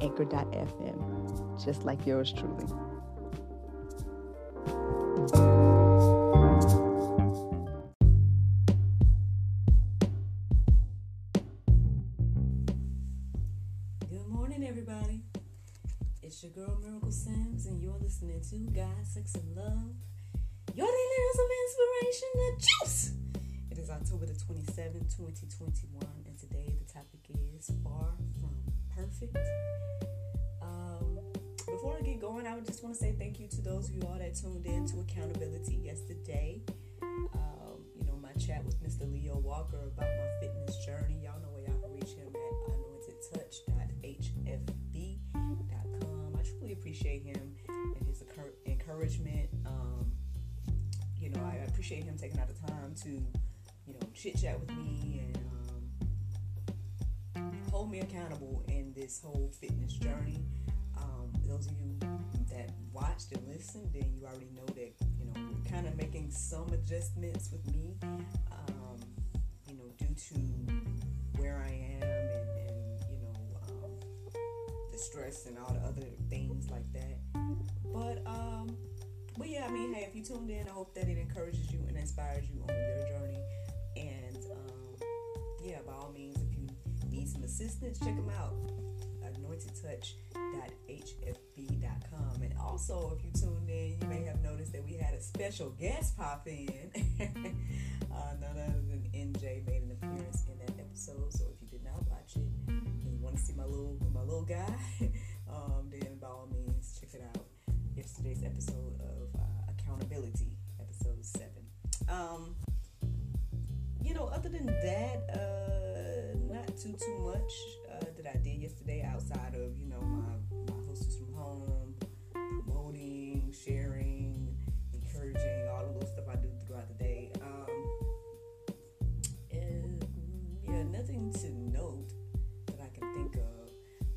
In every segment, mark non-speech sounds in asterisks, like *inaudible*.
anchor.fm, just like yours truly. Good morning, everybody. It's your girl Miracle Sims, and you're listening to God, Sex, and Love. Your daily dose of inspiration, the juice. It is October the 27th, 2021, and today the topic is far from perfect. Um, before I get going, I would just want to say thank you to those of you all that tuned in to accountability yesterday. Um, you know, my chat with Mr. Leo Walker about my fitness journey. Y'all know where y'all can reach him at anointedtouch.hfb.com. I truly appreciate him and his encouragement. Um, you know, I appreciate him taking out the time to, you know, chit chat with me and hold me accountable in this whole fitness journey. Um, those of you that watched and listened, then you already know that you know we're kind of making some adjustments with me. Um, you know, due to where I am and, and you know um, the stress and all the other things like that. But um, but yeah, I mean, hey, if you tuned in, I hope that it encourages you and inspires you on your journey. And um, yeah, by all means, some assistance, check them out. AnointedTouch.hfb.com. And also, if you tuned in, you may have noticed that we had a special guest pop in. *laughs* uh, none other than NJ made an appearance in that episode. So if you did not watch it and you want to see my little my little guy, *laughs* um, then by all means check it out. Yesterday's episode of uh, accountability, episode seven. Um, you know, other than that, uh, too too much uh, that I did yesterday outside of you know my my hostess from home, promoting, sharing, encouraging, all the little stuff I do throughout the day. Um, and yeah, nothing to note that I can think of.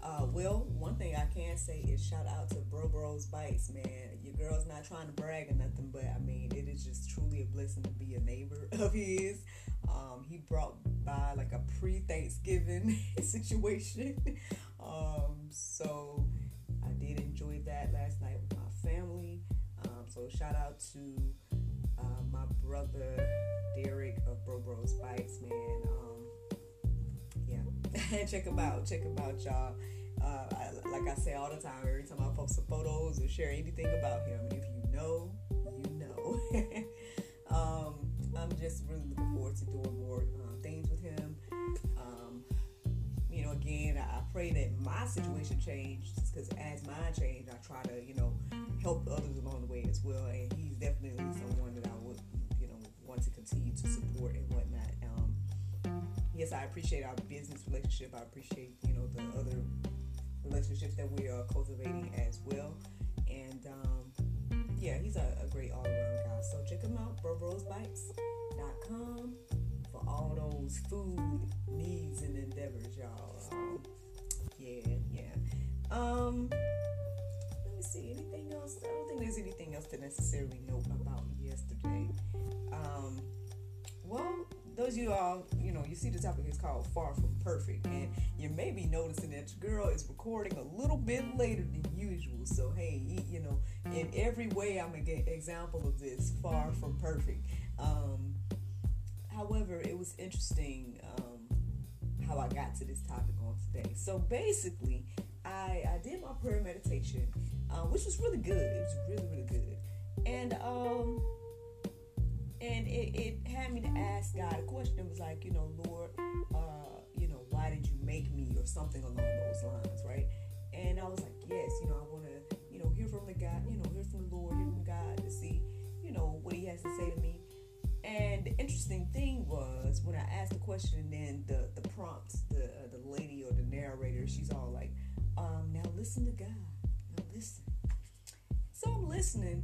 Uh, well, one thing I can say is shout out to Bro Bros Bites, man. Your girl's not trying to brag or nothing, but I mean, it is just truly a blessing to be a neighbor *laughs* of his. Um, he brought by like a pre Thanksgiving *laughs* situation. um, so I did enjoy that last night with my family. Um, so shout out to uh, my brother Derek of Bro Bros Bites, man. Um, yeah, *laughs* check him out. Check him out, y'all. Uh, I, like I say all the time, every time I post some photos or share anything about him, if you know, you know. *laughs* just really looking forward to doing more um, things with him. Um, you know, again, I, pray that my situation changes because as mine changed, I try to, you know, help others along the way as well. And he's definitely someone that I would, you know, want to continue to support and whatnot. Um, yes, I appreciate our business relationship. I appreciate, you know, the other relationships that we are cultivating as well. And um, yeah, he's a, a great all around guy. So check him out, BroBrosBites.com for all those food needs and endeavors, y'all. Um, yeah, yeah. Um, let me see. Anything else? I don't think there's anything else to necessarily note about yesterday. Um, well, those you all, you know, you see the topic is called Far From Perfect, and you may be noticing that your girl is recording a little bit later than usual. So, hey, you know, in every way, I'm an example of this far from perfect. Um, however, it was interesting um, how I got to this topic on today. So, basically, I, I did my prayer meditation, uh, which was really good. It was really, really good. And, um, and it, it had me to ask God a question. It was like, you know, Lord, uh, you know, why did you make me, or something along those lines, right? And I was like, yes, you know, I want to, you know, hear from the God, you know, hear from the Lord, hear from God to see, you know, what He has to say to me. And the interesting thing was when I asked the question, and then the the prompts, the uh, the lady or the narrator, she's all like, um, now listen to God. Now listen. So I'm listening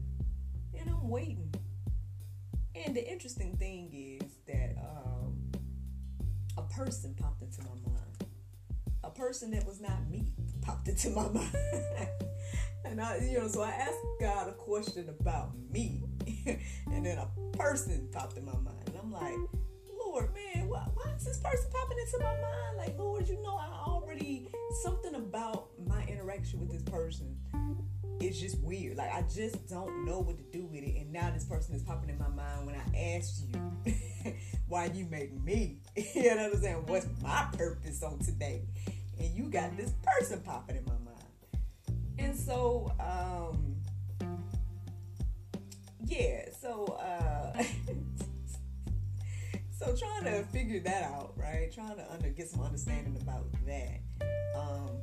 and I'm waiting. And the interesting thing is that um, a person popped into my mind. A person that was not me popped into my *laughs* mind. and I, you know, so I asked God a question about me, *laughs* and then a person popped in my mind, and I'm like, Lord, man, why, why is this person popping into my mind? Like, Lord, you know, I already something about my interaction with this person is just weird. Like, I just don't know what to do with it, and now this person is popping in my mind when I asked you *laughs* why you made me. *laughs* you know what I'm saying? What's my purpose on today? And you got this person popping in my mind. And so, um, yeah, so, uh, *laughs* so trying to figure that out, right? Trying to under, get some understanding about that. Um,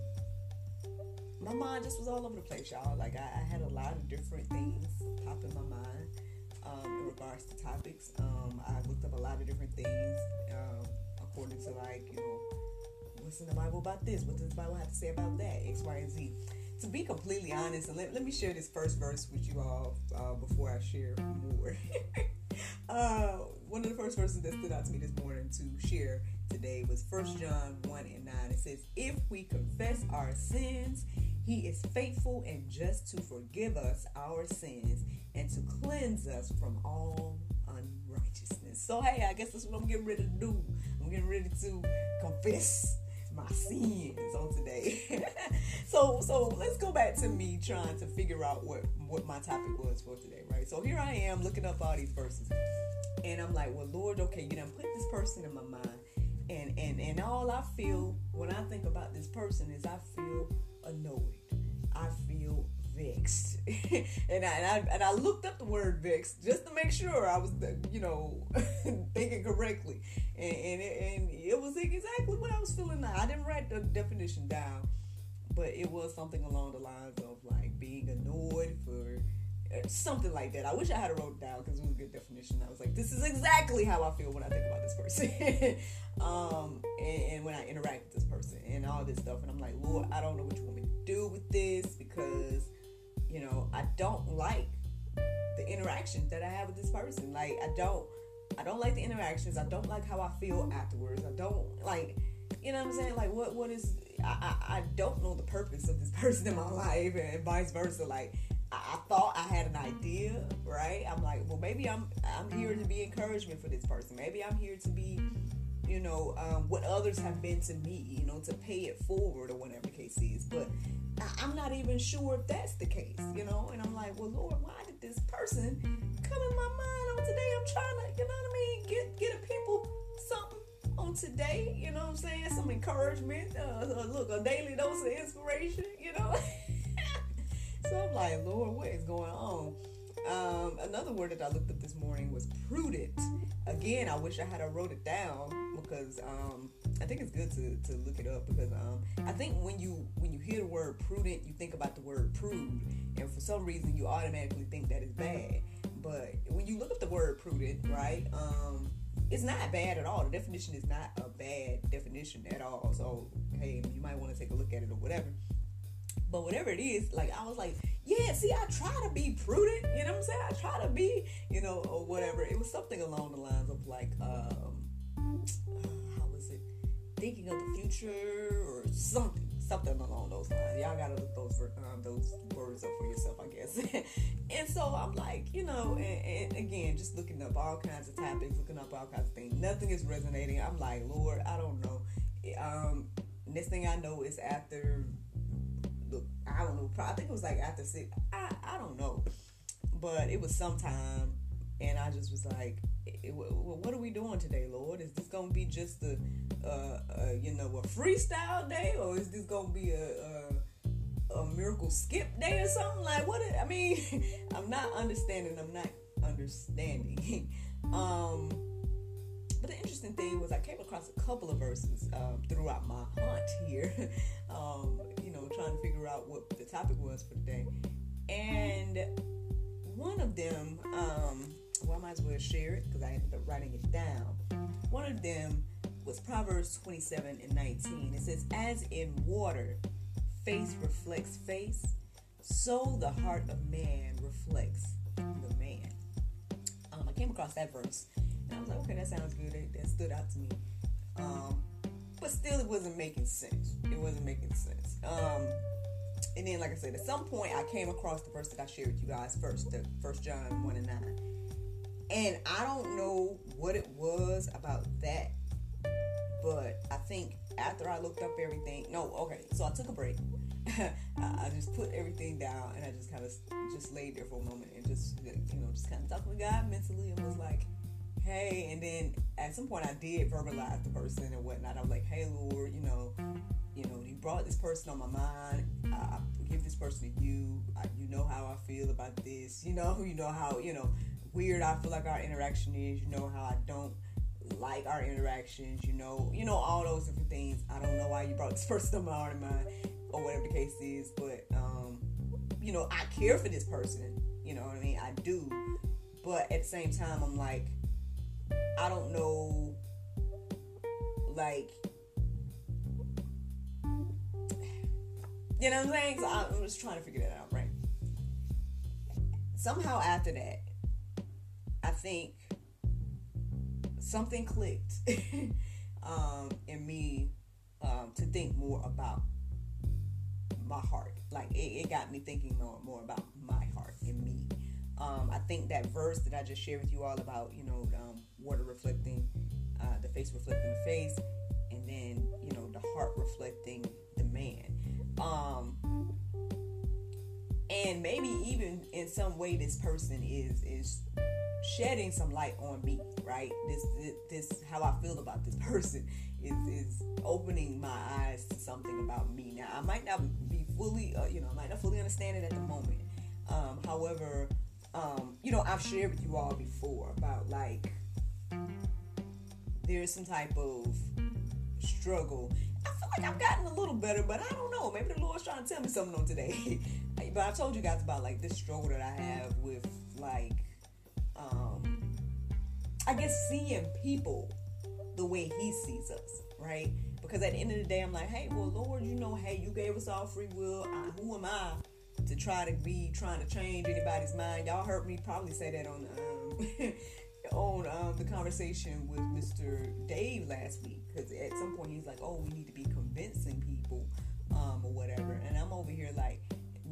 my mind just was all over the place, y'all. Like I, I had a lot of different things pop in my mind um, in regards to topics. Um, I looked up a lot of different things um, according to like you know what's in the Bible about this, what does the Bible have to say about that, X, Y, and Z. To be completely honest, and let, let me share this first verse with you all uh, before I share more. *laughs* uh, one of the first verses that stood out to me this morning to share today was First John 1 and 9. It says, If we confess our sins, he is faithful and just to forgive us our sins and to cleanse us from all unrighteousness. So, hey, I guess that's what I'm getting ready to do. I'm getting ready to confess my sins on today. *laughs* so so let's go back to me trying to figure out what what my topic was for today, right? So here I am looking up all these verses. And I'm like, well, Lord, okay, you know, put this person in my mind. And and and all I feel when I think about this person is I feel annoyed. I feel vexed. *laughs* and, I, and I and I looked up the word vexed just to make sure I was you know *laughs* thinking correctly. And and it, and it was exactly what I was feeling. I didn't write the definition down, but it was something along the lines of like being annoyed for something like that. I wish I had wrote it down because it was a good definition. I was like, this is exactly how I feel when I think about this person, *laughs* um, and, and, when I interact with this person and all this stuff. And I'm like, Lord, I don't know what you want me to do with this because, you know, I don't like the interaction that I have with this person. Like, I don't, I don't like the interactions. I don't like how I feel afterwards. I don't like, you know what I'm saying? Like, what, what is? I, I, I don't know the purpose of this *laughs* person in my life, and vice versa. Like I thought I had an idea, right? I'm like, well, maybe I'm I'm here to be encouragement for this person. Maybe I'm here to be, you know, um, what others have been to me, you know, to pay it forward or whatever the case is. But I, am not even sure if that's the case, you know. And I'm like, well, Lord, why did this person come in my mind on today? I'm trying to, you know what I mean, get get a people something on today. You know what I'm saying? Some encouragement. Uh look, a daily dose of inspiration. You know. *laughs* So I'm like, Lord, what is going on? Um, another word that I looked up this morning was prudent. Again, I wish I had wrote it down because um, I think it's good to, to look it up because um, I think when you when you hear the word prudent, you think about the word prude, and for some reason you automatically think that is bad. But when you look up the word prudent, right, um, it's not bad at all. The definition is not a bad definition at all. So hey, you might want to take a look at it or whatever. But whatever it is, like I was like, yeah, see, I try to be prudent, you know what I'm saying? I try to be, you know, or whatever. It was something along the lines of like, um, uh, how was it? Thinking of the future or something, something along those lines. Y'all gotta look those um, those words up for yourself, I guess. *laughs* and so I'm like, you know, and, and again, just looking up all kinds of topics, looking up all kinds of things. Nothing is resonating. I'm like, Lord, I don't know. Um, next thing I know is after I don't know. I think it was like after six. I I don't know, but it was sometime, and I just was like, "What are we doing today, Lord? Is this gonna be just a, uh, uh, you know, a freestyle day, or is this gonna be a, a, a miracle skip day or something? Like what? I mean, *laughs* I'm not understanding. I'm not understanding. *laughs* um, but the interesting thing was I came across a couple of verses um, throughout my hunt here. *laughs* um, trying to figure out what the topic was for the day. And one of them, um, well, I might as well share it because I ended up writing it down. One of them was Proverbs 27 and 19. It says, As in water, face reflects face, so the heart of man reflects the man. Um, I came across that verse and I was like, okay, that sounds good. That, that stood out to me. Um, but still, it wasn't making sense. It wasn't making sense. Um, and then, like I said, at some point, I came across the verse that I shared with you guys first, the First John one and nine. And I don't know what it was about that, but I think after I looked up everything, no, okay, so I took a break. *laughs* I just put everything down and I just kind of just laid there for a moment and just you know just kind of talking with God mentally and was like, hey. And then at some point I did verbalize the person and whatnot. I was like, hey, Lord, you know, you know, you brought this person on my mind. I, I give this person to you. I, you know how I feel about this. You know, *laughs* you know how you know weird I feel like our interaction is. You know how I don't like our interactions. You know, you know all those different things. I don't know why you brought this *laughs* person on my heart and mind, or whatever the case is. But um, you know, I care for this person. You know what I mean? I do. But at the same time, I'm like, I don't know, like. You know what I'm saying? So I'm just trying to figure that out, right? Somehow after that, I think something clicked *laughs* um, in me um, to think more about my heart. Like it, it, got me thinking more more about my heart and me. Um, I think that verse that I just shared with you all about, you know, um, water reflecting, uh, the face reflecting the face, and then you know the heart reflecting the man. Um, and maybe even in some way, this person is is shedding some light on me, right? This, this, how I feel about this person is is opening my eyes to something about me. Now, I might not be fully, uh, you know, I might not fully understand it at the moment. Um, however, um, you know, I've shared with you all before about like there's some type of struggle. I feel like I've gotten a little better, but I don't know. Maybe the Lord's trying to tell me something on today. *laughs* but I told you guys about like this struggle that I have with like um, I guess seeing people the way He sees us, right? Because at the end of the day, I'm like, hey, well, Lord, you know, hey, you gave us all free will. I, who am I to try to be trying to change anybody's mind? Y'all heard me probably say that on um, *laughs* conversation with Mr. Dave last week. Because at some point he's like, oh, we need to be convincing people um, or whatever, and I'm over here like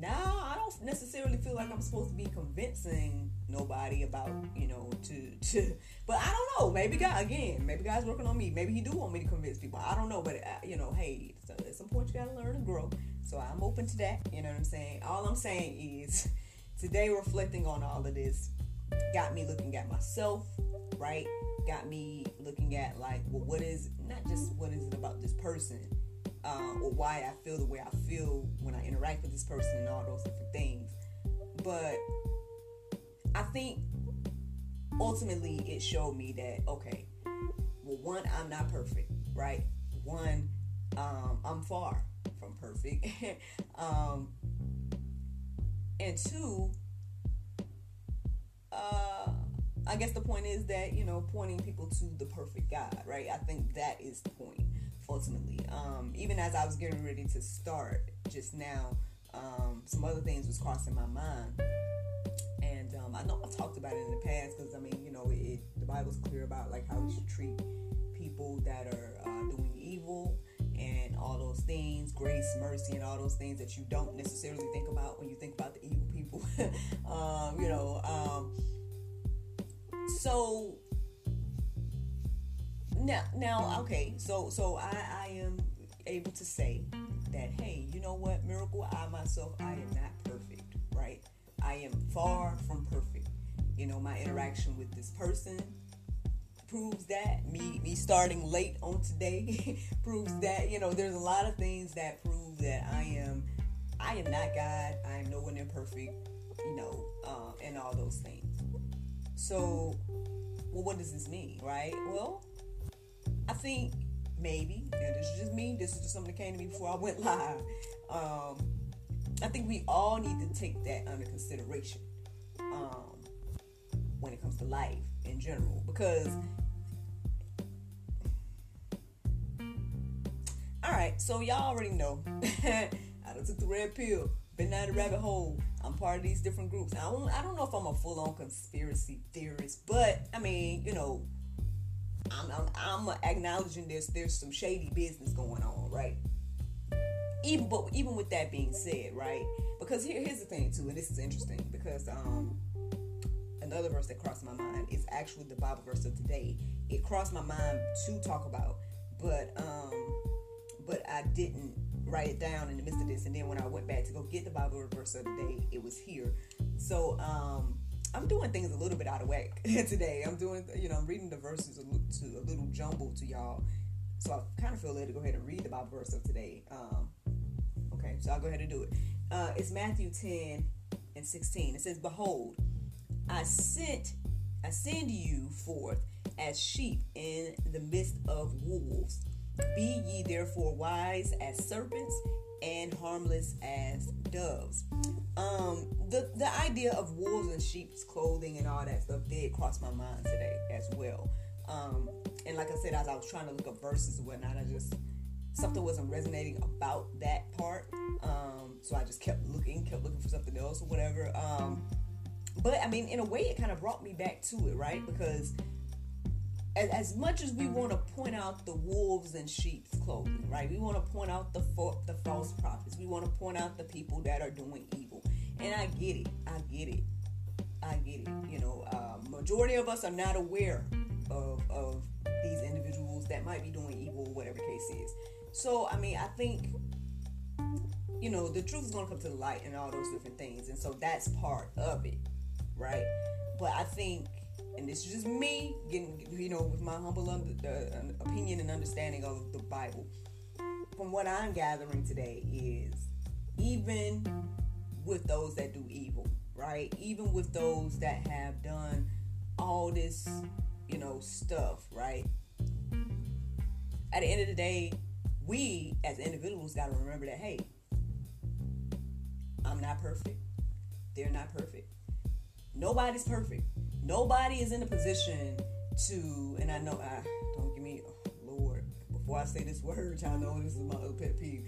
now I don't necessarily feel like I'm supposed to be convincing nobody about, you know, to to. *laughs* But I don't know. Maybe God again. Maybe God's working on me. Maybe He do want me to convince people. I don't know. But uh, you know, hey, so at some point you gotta learn and grow. So I'm open to that. You know what I'm saying? All I'm saying is, *laughs* today reflecting on all of this got me looking at myself, right? Got me looking at like, well, what is not just what is it about this person uh, or why I feel the way I feel when I interact with this person and all those different things. But I think ultimately it showed me that okay, well, one, I'm not perfect, right? One, um, I'm far from perfect, *laughs* um, and two, uh, I guess the point is that you know pointing people to the perfect God, right? I think that is the point ultimately. Um, even as I was getting ready to start just now, um, some other things was crossing my mind. And um, I know I've talked about it in the past because I mean, you know, it, the Bible's clear about like how we should treat people that are uh, doing evil and all those things, grace, mercy, and all those things that you don't necessarily think about when you think about the evil people. *laughs* Um, you know, um, so now now okay so so i i am able to say that hey you know what? Miracle i myself i am not perfect right? I am far from perfect. You know my interaction with this person proves that. Me me starting late on today *laughs* proves that. You know there's a lot of things that prove that i am i am not god. I am no one imperfect you know uh, and all those things so well what does this mean right well I think maybe, and this is just me, this is just something that came to me before I went live. Um, I think we all need to take that under consideration um, when it comes to life in general. Because, all right, so y'all already know. *laughs* Took the red pill, been down the rabbit hole. I'm part of these different groups. I don't, I don't know if I'm a full on conspiracy theorist, but I mean, you know, I'm, I'm, I'm acknowledging there's there's some shady business going on, right? Even but even with that being said, right? Because here, here's the thing too, and this is interesting because um another verse that crossed my mind is actually the Bible verse of today. It crossed my mind to talk about, but um but I didn't write it down in the midst of this. And then when I went back to go get the Bible verse of the day, it was here. So um I'm doing things a little bit out of whack *laughs* today. I'm doing, you know, I'm reading the verses a, to, a little jumbled to y'all. So I kind of feel led to go ahead and read the Bible verse of today. Um, okay, so I'll go ahead and do it. Uh, it's Matthew 10 and 16. It says, Behold, I sent, I send you forth as sheep in the midst of wolves. Be ye therefore wise as serpents and harmless as doves. Um, the the idea of wolves and sheep's clothing and all that stuff did cross my mind today as well. Um, and like I said, as I was trying to look up verses and whatnot, I just something wasn't resonating about that part. Um, so I just kept looking, kept looking for something else or whatever. Um, but I mean, in a way, it kind of brought me back to it, right? Because as, as much as we want to point out the wolves and sheep's clothing, right? We want to point out the the false prophets. We want to point out the people that are doing evil. And I get it. I get it. I get it. You know, uh, majority of us are not aware of of these individuals that might be doing evil, whatever case is. So, I mean, I think you know the truth is going to come to the light and all those different things, and so that's part of it, right? But I think and this is just me getting, you know, with my humble under, uh, opinion and understanding of the Bible. From what I'm gathering today is even with those that do evil, right? Even with those that have done all this, you know, stuff, right? At the end of the day, we as individuals got to remember that, hey, I'm not perfect. They're not perfect. Nobody's perfect nobody is in a position to, and I know, I don't give me, oh, Lord, before I say this word, y'all know this is my other pet peeve.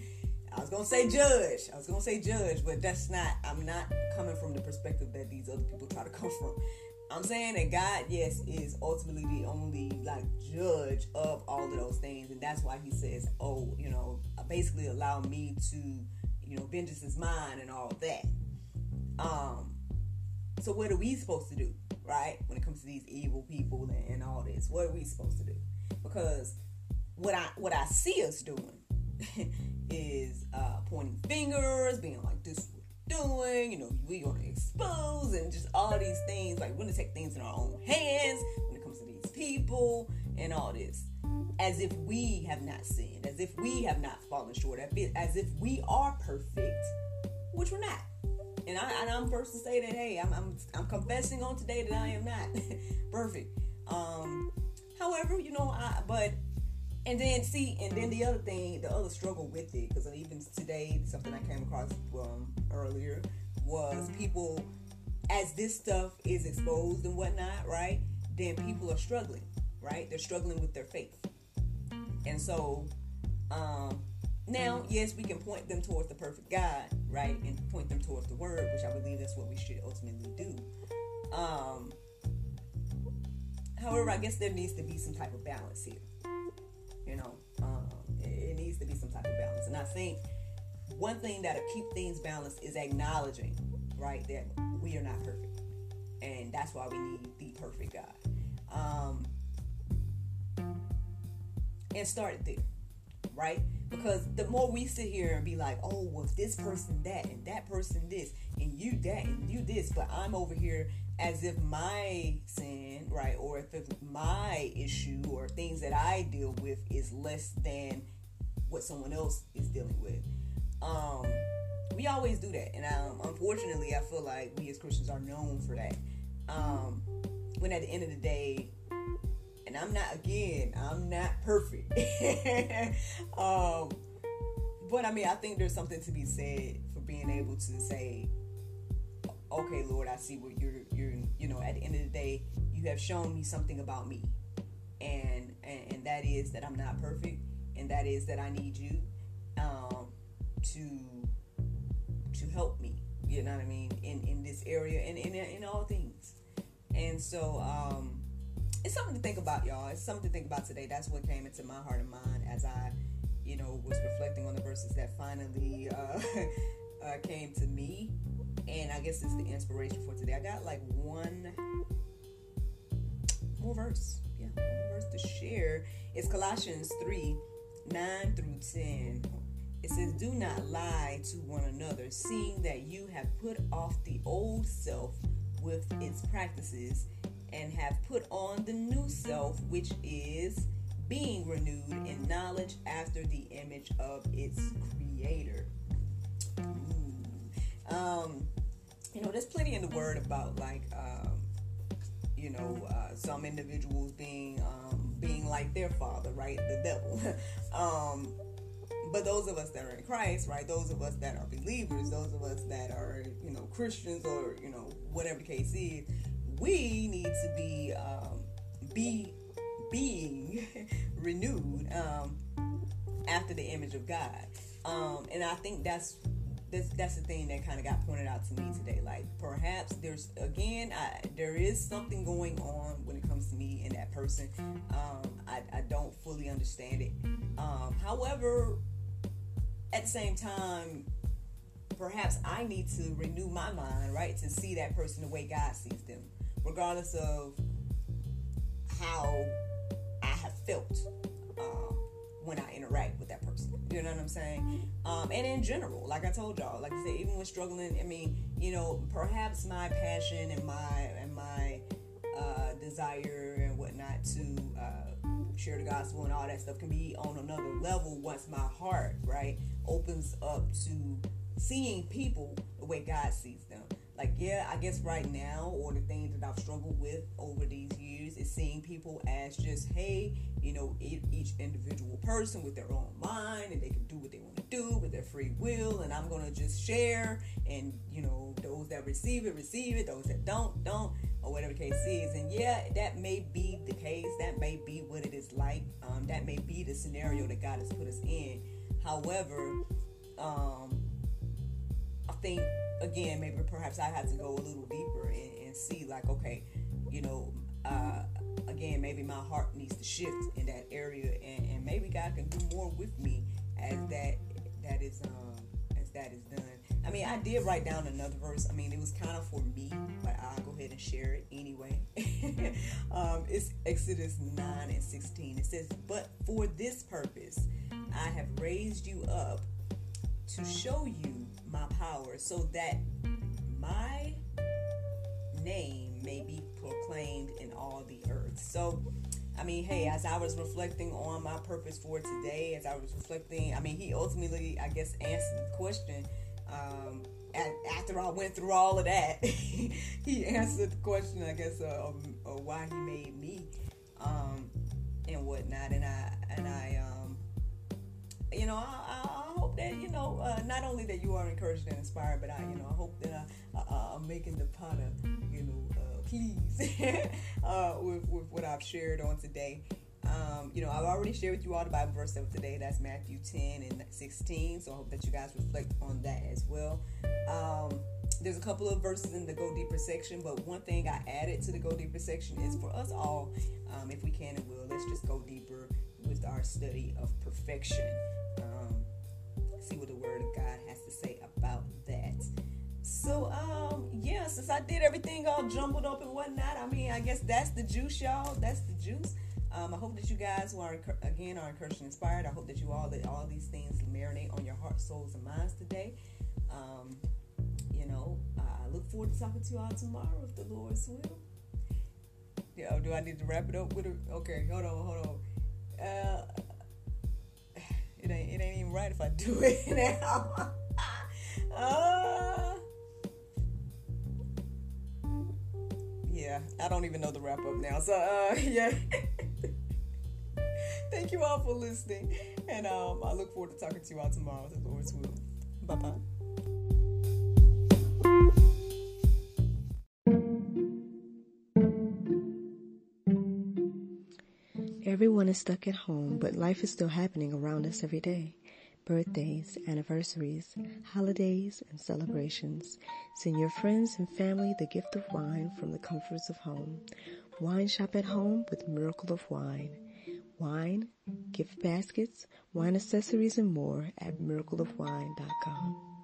I was gonna say judge. I was gonna say judge, but that's not. I'm not coming from the perspective that these other people try to come from. I'm saying that God, yes, is ultimately the only like judge of all of those things, and that's why He says, "Oh, you know, basically allow me to, you know, vengeance is mine and all that." Um. So what are we supposed to do? Right? When it comes to these evil people and, and all this, what are we supposed to do? Because what I what I see us doing *laughs* is uh, pointing fingers, being like, "This is what we're doing," you know, we're gonna expose and just all these things. Like we're gonna take things in our own hands when it comes to these people and all this, as if we have not sinned, as if we have not fallen short, as if we are perfect, which we're not and I and I'm first to say that hey, I'm I'm, I'm confessing on today that I am not *laughs* perfect. Um, however, you know, I but and then see, and then the other thing, the other struggle with it, because even today, something I came across um, earlier was people as this stuff is exposed and whatnot, right? Then people are struggling, right? They're struggling with their faith, and so um, now, yes, we can point them towards the perfect God, right, and point them towards the Word, which I believe that's what we should ultimately do. Um, however, I guess there needs to be some type of balance here. You know, um, it, it needs to be some type of balance, and I think one thing that'll keep things balanced is acknowledging, right, that we are not perfect, and that's why we need the perfect God. Um, and start there, right? Because the more we sit here and be like, oh, well, this person that, and that person this, and you that, and you this, but I'm over here as if my sin, right, or if it's my issue or things that I deal with is less than what someone else is dealing with. Um, we always do that, and um, unfortunately, I feel like we as Christians are known for that. Um, when at the end of the day, and I'm not again, I'm not perfect. *laughs* um, but I mean, I think there's something to be said for being able to say, "Okay, Lord, I see what you're you're you know." At the end of the day, you have shown me something about me, and and, and that is that I'm not perfect, and that is that I need you um, to to help me. You know what I mean? In in this area and in, in, all things. And so um, it's something to think about, y'all. It's something to think about today. That's what came into my heart and mind as I, you know, was reflecting on the verses that finally uh, *laughs* uh, came to me. And I guess it's the inspiration for today. I got like one more verse. Yeah, one verse to share. It's Colossians 3 9 through 10. It says, Do not lie to one another, seeing that you have put off the old self with its practices and have put on the new self, which is being renewed in knowledge after the image of its creator. Um, you know, there's plenty in the word about like, um, you know, uh, some individuals being um, being like their father, right? The devil. *laughs* um, but those of us that are in Christ, right? Those of us that are believers, those of us that are, you know, Christians or you know whatever the case is, we need to be um, be being *laughs* renewed um, after the image of God. Um, and I think that's that's that's the thing that kind of got pointed out to me today. Like perhaps there's again, I, there is something going on when it comes to me and that person. Um, I, I don't fully understand it. Um, however, at the same time, perhaps I need to renew my mind, right, to see that person the way God sees them, regardless of how I have felt um, when I interact with that person. You know what I'm saying? Um, and in general, like I told y'all, like I said, even when struggling, I mean, you know, perhaps my passion and my and my uh, desire and whatnot to uh, share the gospel and all that stuff can be on another level once my heart, right, opens up to seeing people the way God sees them. Like, yeah, I guess right now, or the things that I've struggled with over these years is seeing people as just, hey, you know, each individual person with their own mind and they can do what they want to do with their free will. And I'm to just share. And, you know, those that receive it, receive it. Those that don't, don't, or whatever the case is. And yeah, that may be the case. That may be what it is like. Um, that may be the scenario that God has put us in. However, um, think again, maybe perhaps I have to go a little deeper and, and see, like, okay, you know, uh, again, maybe my heart needs to shift in that area, and, and maybe God can do more with me as that that is um as that is done. I mean, I did write down another verse. I mean, it was kind of for me, but I'll go ahead and share it anyway. *laughs* um, it's Exodus 9 and 16. It says, But for this purpose I have raised you up to show you my power so that my name may be proclaimed in all the earth. So, I mean, hey, as I was reflecting on my purpose for today, as I was reflecting, I mean, he ultimately, I guess, answered the question. Um, after I went through all of that, *laughs* he answered the question, I guess, uh, of, of why he made me um, and whatnot. And I, and I, um, you know, I, I that you know uh, not only that you are encouraged and inspired, but I you know I hope that I, am making the potter you know uh, *laughs* uh, with with what I've shared on today. Um, you know, I've already shared with you all the Bible verse of today. That's Matthew 10 and 16. So I hope that you guys reflect on that as well. Um, there's a couple of verses in the Go Deeper section, but one thing I added to the Go Deeper section is for us all, um, if we can and will, let's just go deeper with our study of perfection see what the Word of God has to say about that. So, um, yeah, since I did everything all jumbled up and whatnot, I mean, I guess that's the juice, y'all. That's the juice. Um, I hope that you guys who are again are encouraged and inspired. I hope that you all that all these things marinate on your heart, souls, and minds today. Um, you know, I look forward to talking to you all tomorrow if the Lord's will. Yeah, do I need to wrap it up with a? Okay, hold on, hold on. Uh, it ain't it ain't even right if I do *laughs* it now. *laughs* uh, yeah, I don't even know the wrap up now. So uh, *laughs* yeah. Thank you all for listening, and um, I look forward to talking to you all tomorrow. The Lord's will. Bye bye. Everyone is stuck at home, but life is still happening around us every day. birthdays, anniversaries, holidays, and celebrations. Send your friends and family the gift of wine from the comforts of home. Wine shop at home with Miracle of Wine. Wine, gift baskets, wine accessories, and more at miracleofwine.com.